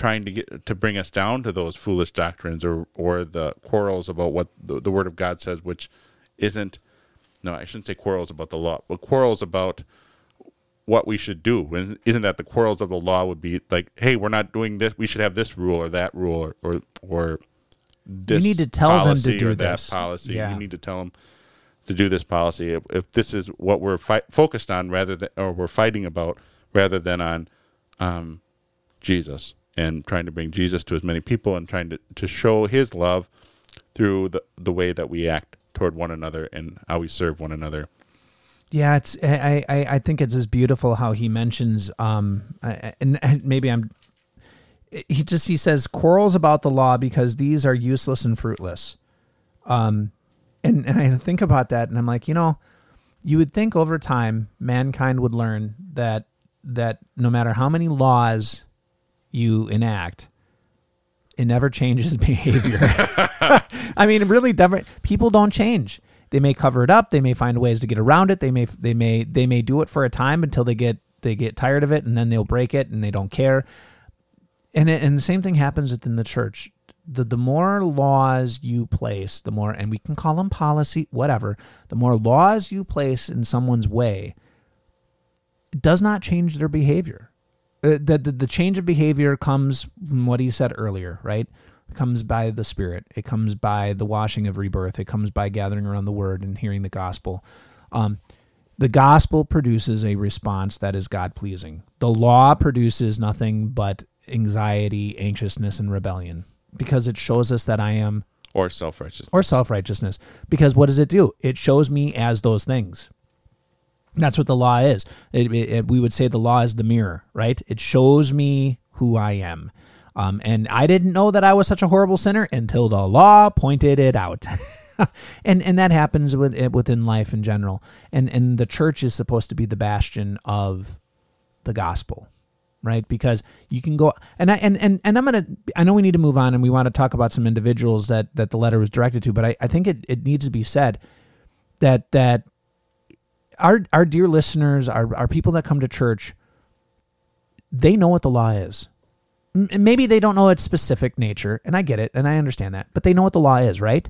trying to get to bring us down to those foolish doctrines or or the quarrels about what the, the Word of God says, which isn't. No, I shouldn't say quarrels about the law, but quarrels about what we should do. Isn't that the quarrels of the law would be like, hey, we're not doing this. We should have this rule or that rule or or, or this. You need to tell them to do that this. policy. Yeah. You need to tell them to do this policy if, if this is what we're fi- focused on rather than or we're fighting about rather than on um, Jesus and trying to bring Jesus to as many people and trying to, to show his love through the, the way that we act toward one another and how we serve one another. Yeah, it's I, I, I think it's as beautiful how he mentions um and, and maybe I'm he just he says quarrels about the law because these are useless and fruitless. Um and, and I think about that and I'm like, you know, you would think over time mankind would learn that that no matter how many laws you enact, it never changes [laughs] behavior. [laughs] I mean, really, people don't change. They may cover it up. They may find ways to get around it. They may they may they may do it for a time until they get they get tired of it, and then they'll break it, and they don't care. And it, and the same thing happens within the church. The the more laws you place, the more, and we can call them policy, whatever. The more laws you place in someone's way, does not change their behavior uh, the, the, the change of behavior comes from what he said earlier, right? It comes by the Spirit. It comes by the washing of rebirth. It comes by gathering around the Word and hearing the gospel. Um, the gospel produces a response that is God pleasing. The law produces nothing but anxiety, anxiousness, and rebellion because it shows us that I am. Or self righteousness. Or self righteousness. Because what does it do? It shows me as those things. That's what the law is. It, it, it, we would say the law is the mirror, right? It shows me who I am. Um, and I didn't know that I was such a horrible sinner until the law pointed it out. [laughs] and and that happens with, eh, within life in general. And and the church is supposed to be the bastion of the gospel, right? Because you can go and I and and, and I'm gonna I know we need to move on and we want to talk about some individuals that that the letter was directed to, but I, I think it, it needs to be said that that our our dear listeners, our our people that come to church, they know what the law is. Maybe they don't know its specific nature, and I get it, and I understand that, but they know what the law is, right?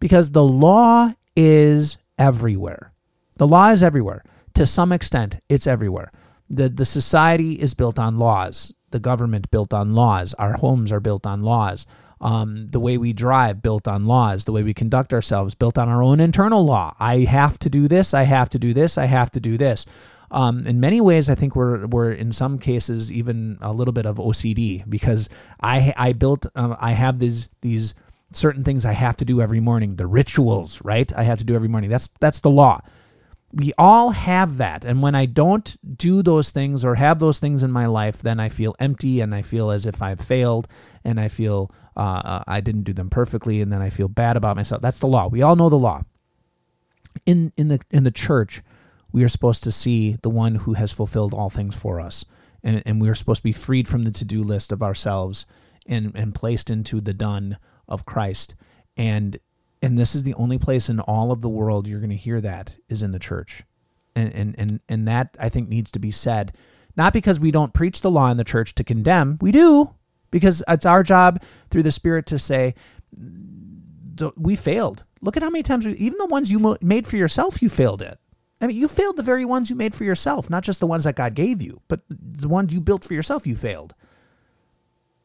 Because the law is everywhere. The law is everywhere. To some extent, it's everywhere. The the society is built on laws. The government built on laws. Our homes are built on laws um, the way we drive built on laws, the way we conduct ourselves built on our own internal law. I have to do this, I have to do this, I have to do this. Um, in many ways, I think we're we're in some cases even a little bit of OCD because I I built uh, I have these these certain things I have to do every morning, the rituals, right? I have to do every morning. That's that's the law. We all have that, and when I don't do those things or have those things in my life, then I feel empty and I feel as if I've failed, and I feel uh, I didn't do them perfectly, and then I feel bad about myself. That's the law. We all know the law. In in the in the church, we are supposed to see the one who has fulfilled all things for us, and and we are supposed to be freed from the to do list of ourselves and and placed into the done of Christ. And and this is the only place in all of the world you're going to hear that is in the church, and and and and that I think needs to be said. Not because we don't preach the law in the church to condemn. We do because it's our job through the Spirit to say, we failed. Look at how many times, we, even the ones you made for yourself, you failed at. I mean, you failed the very ones you made for yourself, not just the ones that God gave you, but the ones you built for yourself, you failed.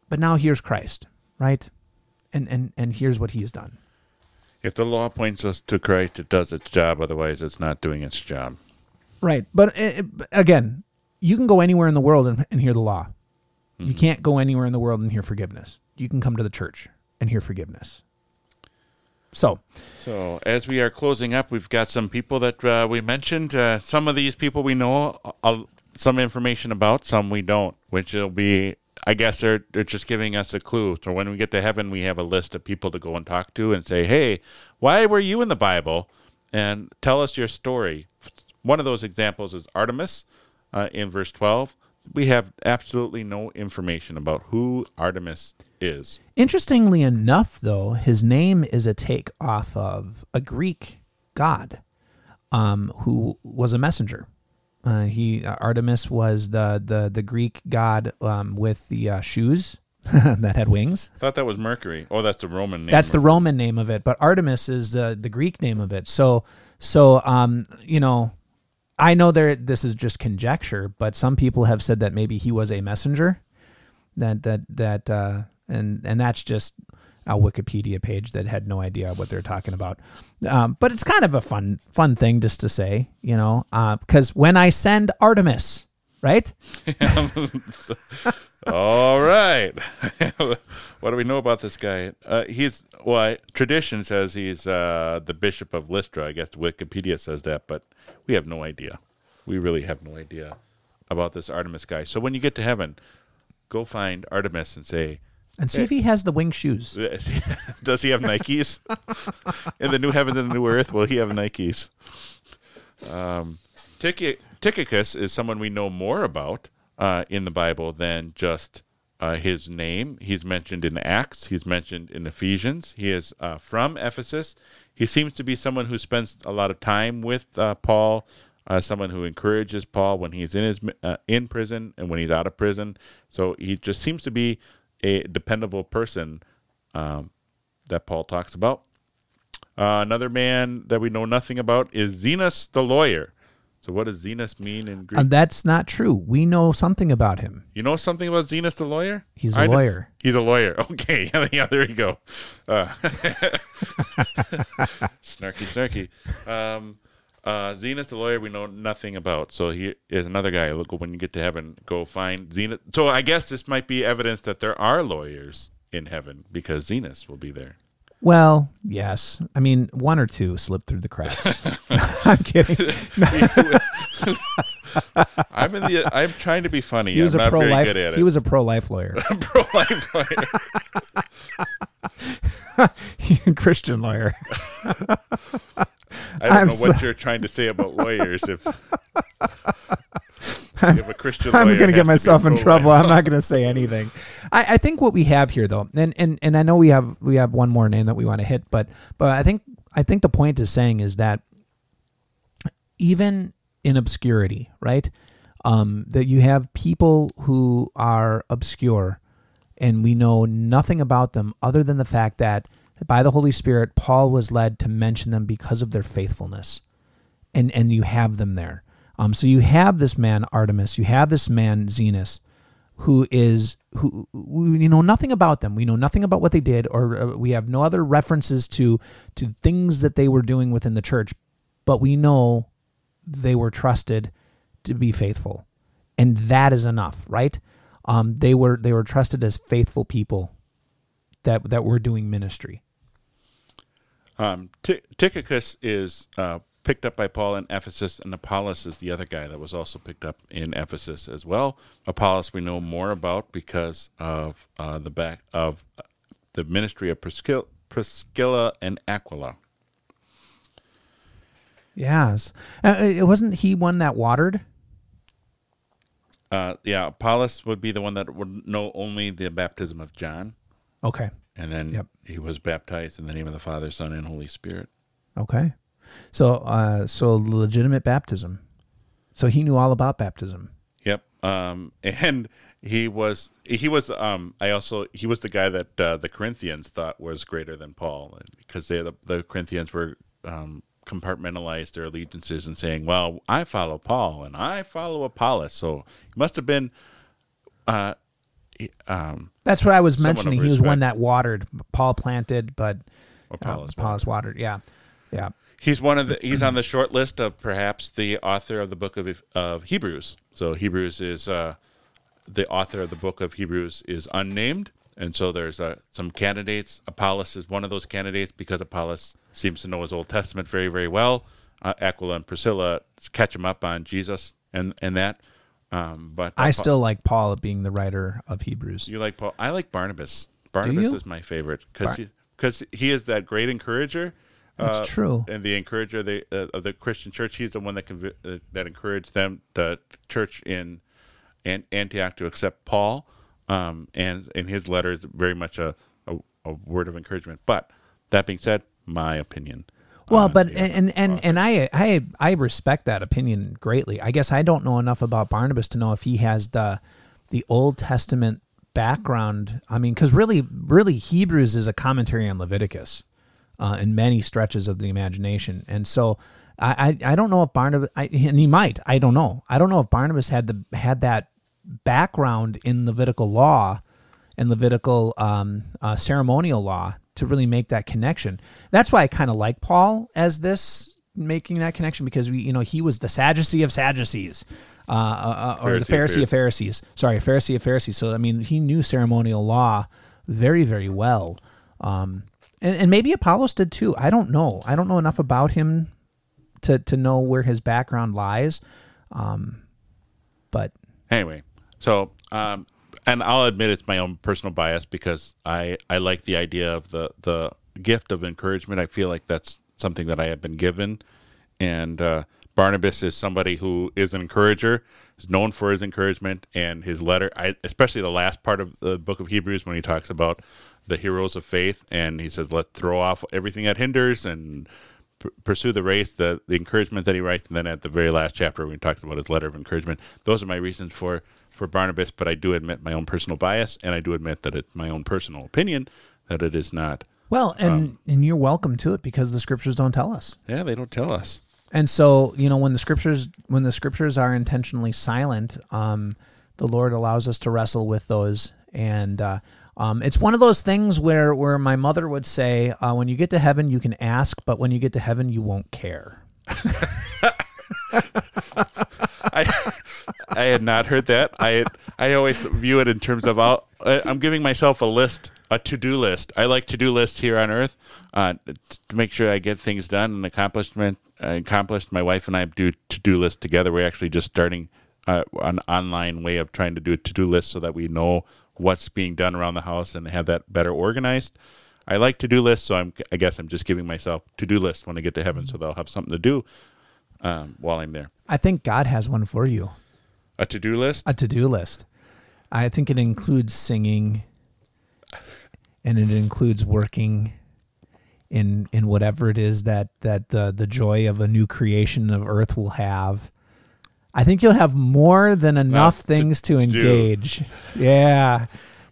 But now here's Christ, right? And and and here's what He has done. If the law points us to Christ, it does its job. Otherwise, it's not doing its job. Right. But uh, again, you can go anywhere in the world and, and hear the law. Mm-hmm. You can't go anywhere in the world and hear forgiveness. You can come to the church and hear forgiveness. So, So, as we are closing up, we've got some people that uh, we mentioned. Uh, some of these people we know uh, some information about, some we don't, which will be, I guess, they're, they're just giving us a clue. So, when we get to heaven, we have a list of people to go and talk to and say, hey, why were you in the Bible? And tell us your story. One of those examples is Artemis uh, in verse 12. We have absolutely no information about who Artemis is. interestingly enough, though, his name is a take off of a Greek god um, who was a messenger. Uh, he Artemis was the the the Greek god um, with the uh, shoes [laughs] that had wings. I thought that was Mercury. Oh, that's the Roman name. That's the Roman name of it, but Artemis is the the Greek name of it. So so um you know, I know there this is just conjecture, but some people have said that maybe he was a messenger. That that that uh and and that's just a Wikipedia page that had no idea what they're talking about. Um, but it's kind of a fun fun thing just to say, you know, because when I send Artemis, right? [laughs] [laughs] All right. [laughs] what do we know about this guy? Uh, he's well. I, tradition says he's uh, the bishop of Lystra. I guess Wikipedia says that, but we have no idea. We really have no idea about this Artemis guy. So when you get to heaven, go find Artemis and say, And see if he has the wing shoes. [laughs] "Does he have Nikes [laughs] in the new heaven and the new earth? Will he have Nikes?" Um, Tychi- Tychicus is someone we know more about uh, in the Bible than just uh, his name. He's mentioned in Acts. He's mentioned in Ephesians. He is uh, from Ephesus. He seems to be someone who spends a lot of time with uh, Paul. Uh, someone who encourages Paul when he's in his uh, in prison and when he's out of prison. So he just seems to be a dependable person um, that Paul talks about. Another man that we know nothing about is Zenas the lawyer. So what does Zenas mean in Greek? And that's not true. We know something about him. You know something about Zenas the lawyer? He's a I lawyer. He's a lawyer. [laughs] Okay, [laughs] yeah, there you go. Uh, [laughs] snarky, snarky. Um, uh, Zenas the lawyer, we know nothing about. So he is another guy. Look, when you get to heaven, go find Zenas. So I guess this might be evidence that there are lawyers in heaven because Zenas will be there. Well, yes. I mean, one or two slipped through the cracks. [laughs] [laughs] I'm kidding. [laughs] I'm in the. I'm trying to be funny. He was I'm a pro life. He was a pro life lawyer, pro life lawyer. Christian lawyer. I don't I'm know what so- you're trying to say about lawyers. If, Christian I'm going to get myself in trouble. I'm not going to say anything. I, I think what we have here, though, and, and and I know we have we have one more name that we want to hit, but but I think I think the point is saying is that even in obscurity, right? Um, that you have people who are obscure, and we know nothing about them other than the fact that by the Holy Spirit, Paul was led to mention them because of their faithfulness and and you have them there. Um, so you have this man Artemis, you have this man Zenas, who is who we know nothing about them. We know nothing about what they did, or uh, we have no other references to to things that they were doing within the church. But we know they were trusted to be faithful, and that is enough, right? Um, they were they were trusted as faithful people that that were doing ministry. Um, Ty- Tychicus is uh, picked up by Paul in Ephesus, and Apollos is the other guy that was also picked up in Ephesus as well. Apollos we know more about because of uh, the back of uh, the ministry of Priscilla, Priscilla and Aquila. Yes, uh, it wasn't he one that watered. Uh, yeah, Apollos would be the one that would know only the baptism of John, Okay. and then Yep. he was baptized in the name of the Father, Son, and Holy Spirit. Okay. So uh so legitimate baptism. So he knew all about baptism. Yep. Um, and he was he was um I also he was the guy that uh, the Corinthians thought was greater than Paul because they the, the Corinthians were um, compartmentalized their allegiances and saying, "Well, I follow Paul and I follow Apollos." So he must have been uh um That's what I was mentioning. He was one that watered. Paul planted, but Apollos. uh, Apollos watered. Yeah. Yeah. He's one of the. He's on the short list of perhaps the author of the book of of Hebrews. So Hebrews is uh, the author of the book of Hebrews is unnamed, and so there's uh, some candidates. Apollos is one of those candidates because Apollos seems to know his Old Testament very, very well. Uh, Aquila and Priscilla catch him up on Jesus and and that. Um, but I still like Paul being the writer of Hebrews. You like Paul? I like Barnabas. Barnabas is my favorite because he, cause he is that great encourager. That's uh, true. And the encourager of the, uh, of the Christian church, he's the one that conv- uh, that encouraged them, the church in An- Antioch, to accept Paul. Um, and in his letter is very much a, a, a word of encouragement. But that being said, my opinion. Well, but and and and I I I respect that opinion greatly. I guess I don't know enough about Barnabas to know if he has the the Old Testament background. I mean, because really, really, Hebrews is a commentary on Leviticus uh, in many stretches of the imagination, and so I I, I don't know if Barnabas I, and he might I don't know I don't know if Barnabas had the had that background in Levitical law and Levitical um, uh, ceremonial law to really make that connection. That's why I kind of like Paul as this making that connection because we, you know, he was the Sadducee of Sadducees, uh, uh, uh, or the Pharisee of Pharisees. Sorry, Pharisee of Pharisees. So I mean, he knew ceremonial law very, very well, um, and, and maybe Apollos did too. I don't know. I don't know enough about him to to know where his background lies, um, but Anyway, so um, and I'll admit it's my own personal bias because I I like the idea of the the gift of encouragement. I feel like that's something that I have been given, and uh, Barnabas is somebody who is an encourager, is known for his encouragement and his letter. I, especially the last part of the book of Hebrews when he talks about the heroes of faith, and he says, "Let's throw off everything that hinders and." p- Pursue the race, the, the encouragement that he writes, and then at the very last chapter when he talks about his letter of encouragement. Those are my reasons for for Barnabas, but I do admit my own personal bias, and I do admit that it's my own personal opinion that it is not. well, and and you're welcome to it because the scriptures don't tell us. Yeah, they don't tell us. And so, you know, when the scriptures when the scriptures are intentionally silent, um, the Lord allows us to wrestle with those. And uh, um, it's one of those things where where my mother would say, uh, "When you get to heaven, you can ask, but when you get to heaven, you won't care." [laughs] I I had not heard that. I I always view it in terms of I- I'm giving myself a list, a to do list. I like to do lists here on Earth uh, to make sure I get things done and accomplishment uh, accomplished. My wife and I do to do lists together. We're actually just starting uh, an online way of trying to do a to do list so that we know what's being done around the house and have that better organized. I like to do lists, so I'm, I guess I'm just giving myself to do lists when I get to heaven, so they'll have something to do um, while I'm there. I think God has one for you, A to do list. a to do list. I think it includes singing, and it includes working in in whatever it is that that the the joy of a new creation of earth will have. I think you'll have more than enough to- things to, do. engage. Yeah.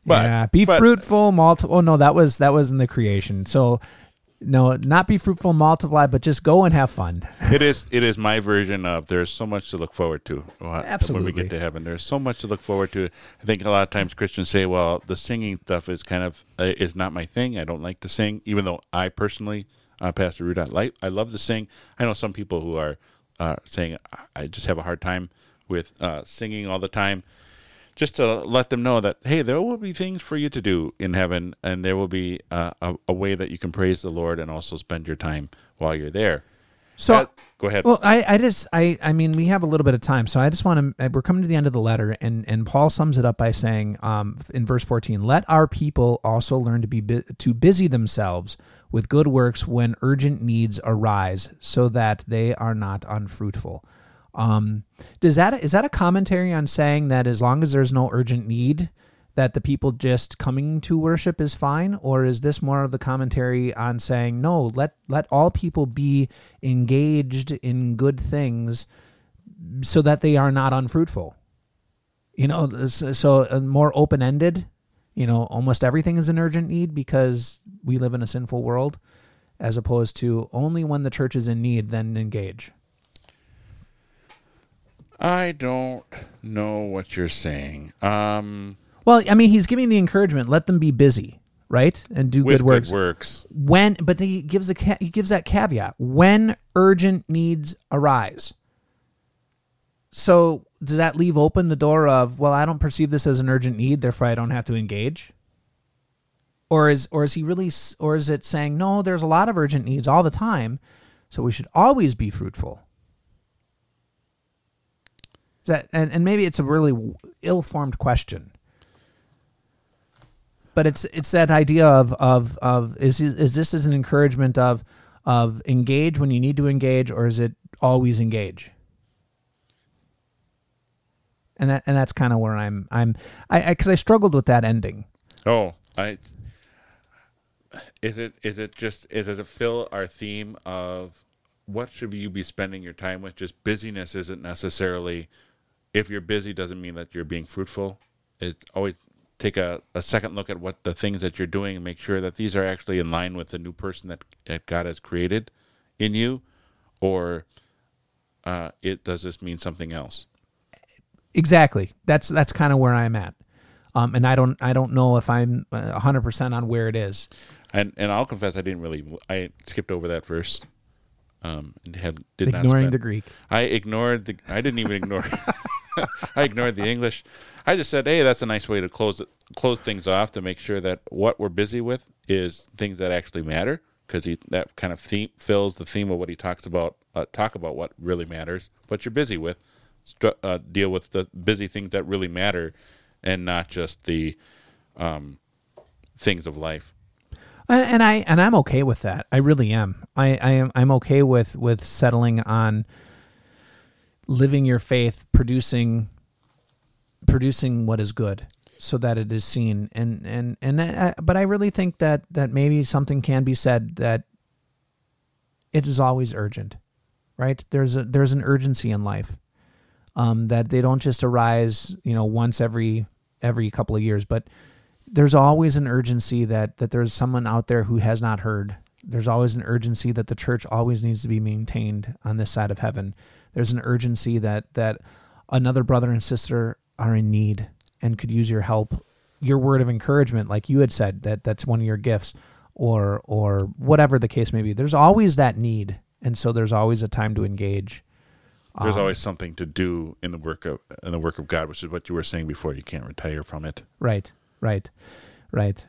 But- yeah. Be but- fruitful, multiple. Oh no, that was that was in the creation. So no, not be fruitful, multiply, but just go and have fun. [laughs] it is it is my version of there's so much to look forward to uh, when we get to heaven there's so much to look forward to i think a lot of times christians say well the singing stuff is kind of uh, is not my thing i don't like to sing even though i personally uh, pastor like i love to sing i know some people who are uh, saying I- just have a hard time with uh, singing all the time just to let them know that hey there will be things for you to do in heaven and there will be uh, a, a way that you can praise the lord and also spend your time while you're there So Uh, go ahead Well, I, I just, I, I mean, we have a little bit of time, so I just want to. We're coming to the end of the letter, and and Paul sums it up by saying, um, in verse fourteen, "Let our people also learn to be bu- to busy themselves with good works when urgent needs arise, so that they are not unfruitful." Um, does that is that a commentary on saying that as long as there's no urgent need, that the people just coming to worship is fine, or is this more of the commentary on saying no? Let let all people be engaged in good things, so that they are not unfruitful. You know, so uh, more open ended. You know, almost everything is an urgent need because we live in a sinful world, as opposed to only when the church is in need, then engage. I don't know what you're saying. Um, Well, I mean, he's giving the encouragement. Let them be busy, right, and do good works. good works. when but he gives a he gives that caveat when urgent needs arise so does that leave open the door of well i don't perceive this as an urgent need therefore i don't have to engage? Or is or is he really or is it saying no there's a lot of urgent needs all the time so we should always be fruitful? That and, and maybe it's a really ill-formed question. But it's it's that idea of of of is is this as an encouragement of of engage when you need to engage or is it always engage and that and that's kind of where i'm i'm i because I, struggled with that ending Oh, I is it is it just is it fill our theme of what should you be spending your time with? Just busyness isn't necessarily if you're busy doesn't mean that you're being fruitful. It's always take a, a second look at what the things that you're doing and make sure that these are actually in line with the new person that, that God has created in you, or uh, it does this mean something else? Exactly. That's that's kind of where I'm at. Um, and I don't I don't know if I'm hundred percent on where it is. And and I'll confess I didn't really I skipped over that verse. Um, and have did Ignoring the Greek. I ignored the. I didn't even ignore. [laughs] I ignored the English. I just said, "Hey, that's a nice way to close it, close things off to make sure that what we're busy with is things that actually matter." Because that kind of theme fills the theme of what he talks about. Uh, talk about what really matters, what you're busy with. Uh, deal with the busy things that really matter, and not just the um, things of life. And I and I'm okay with that. I really am. I, I am I'm okay with with settling on living your faith, producing producing what is good, so that it is seen. And and and I, but I really think that that maybe something can be said that it is always urgent, right? There's a there's an urgency in life um, that they don't just arise, you know, once every every couple of years, but there's always an urgency that that there's someone out there who has not heard. There's always an urgency that the church always needs to be maintained on this side of heaven. There's an urgency that that another brother and sister are in need and could use your help, your word of encouragement, like you had said that that's one of your gifts, or or whatever the case may be. There's always that need, and so there's always a time to engage. There's um, always something to do in the work of in the work of God, which is what you were saying before. You can't retire from it. Right. Right. Right.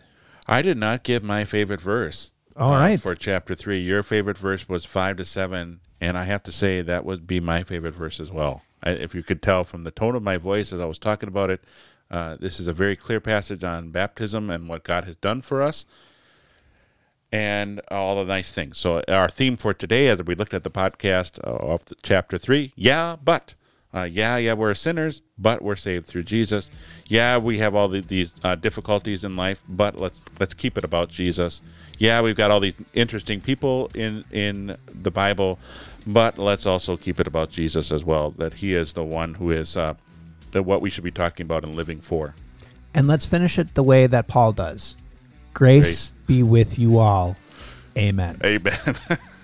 I did not give my favorite verse. All uh, right. For chapter three, your favorite verse was five to seven, and I have to say that would be my favorite verse as well. I, if you could tell from the tone of my voice as I was talking about it, uh, this is a very clear passage on baptism and what God has done for us, and all the nice things. So our theme for today, as we looked at the podcast uh, of chapter three, yeah, but uh, yeah, yeah, we're sinners, but we're saved through Jesus. Yeah, we have all the, these uh, difficulties in life, but let's let's keep it about Jesus. Yeah, we've got all these interesting people in in the Bible, but let's also keep it about Jesus as well. That He is the one who is uh, what we should be talking about and living for. And let's finish it the way that Paul does. Grace, Grace. be with you all. Amen. Amen. [laughs]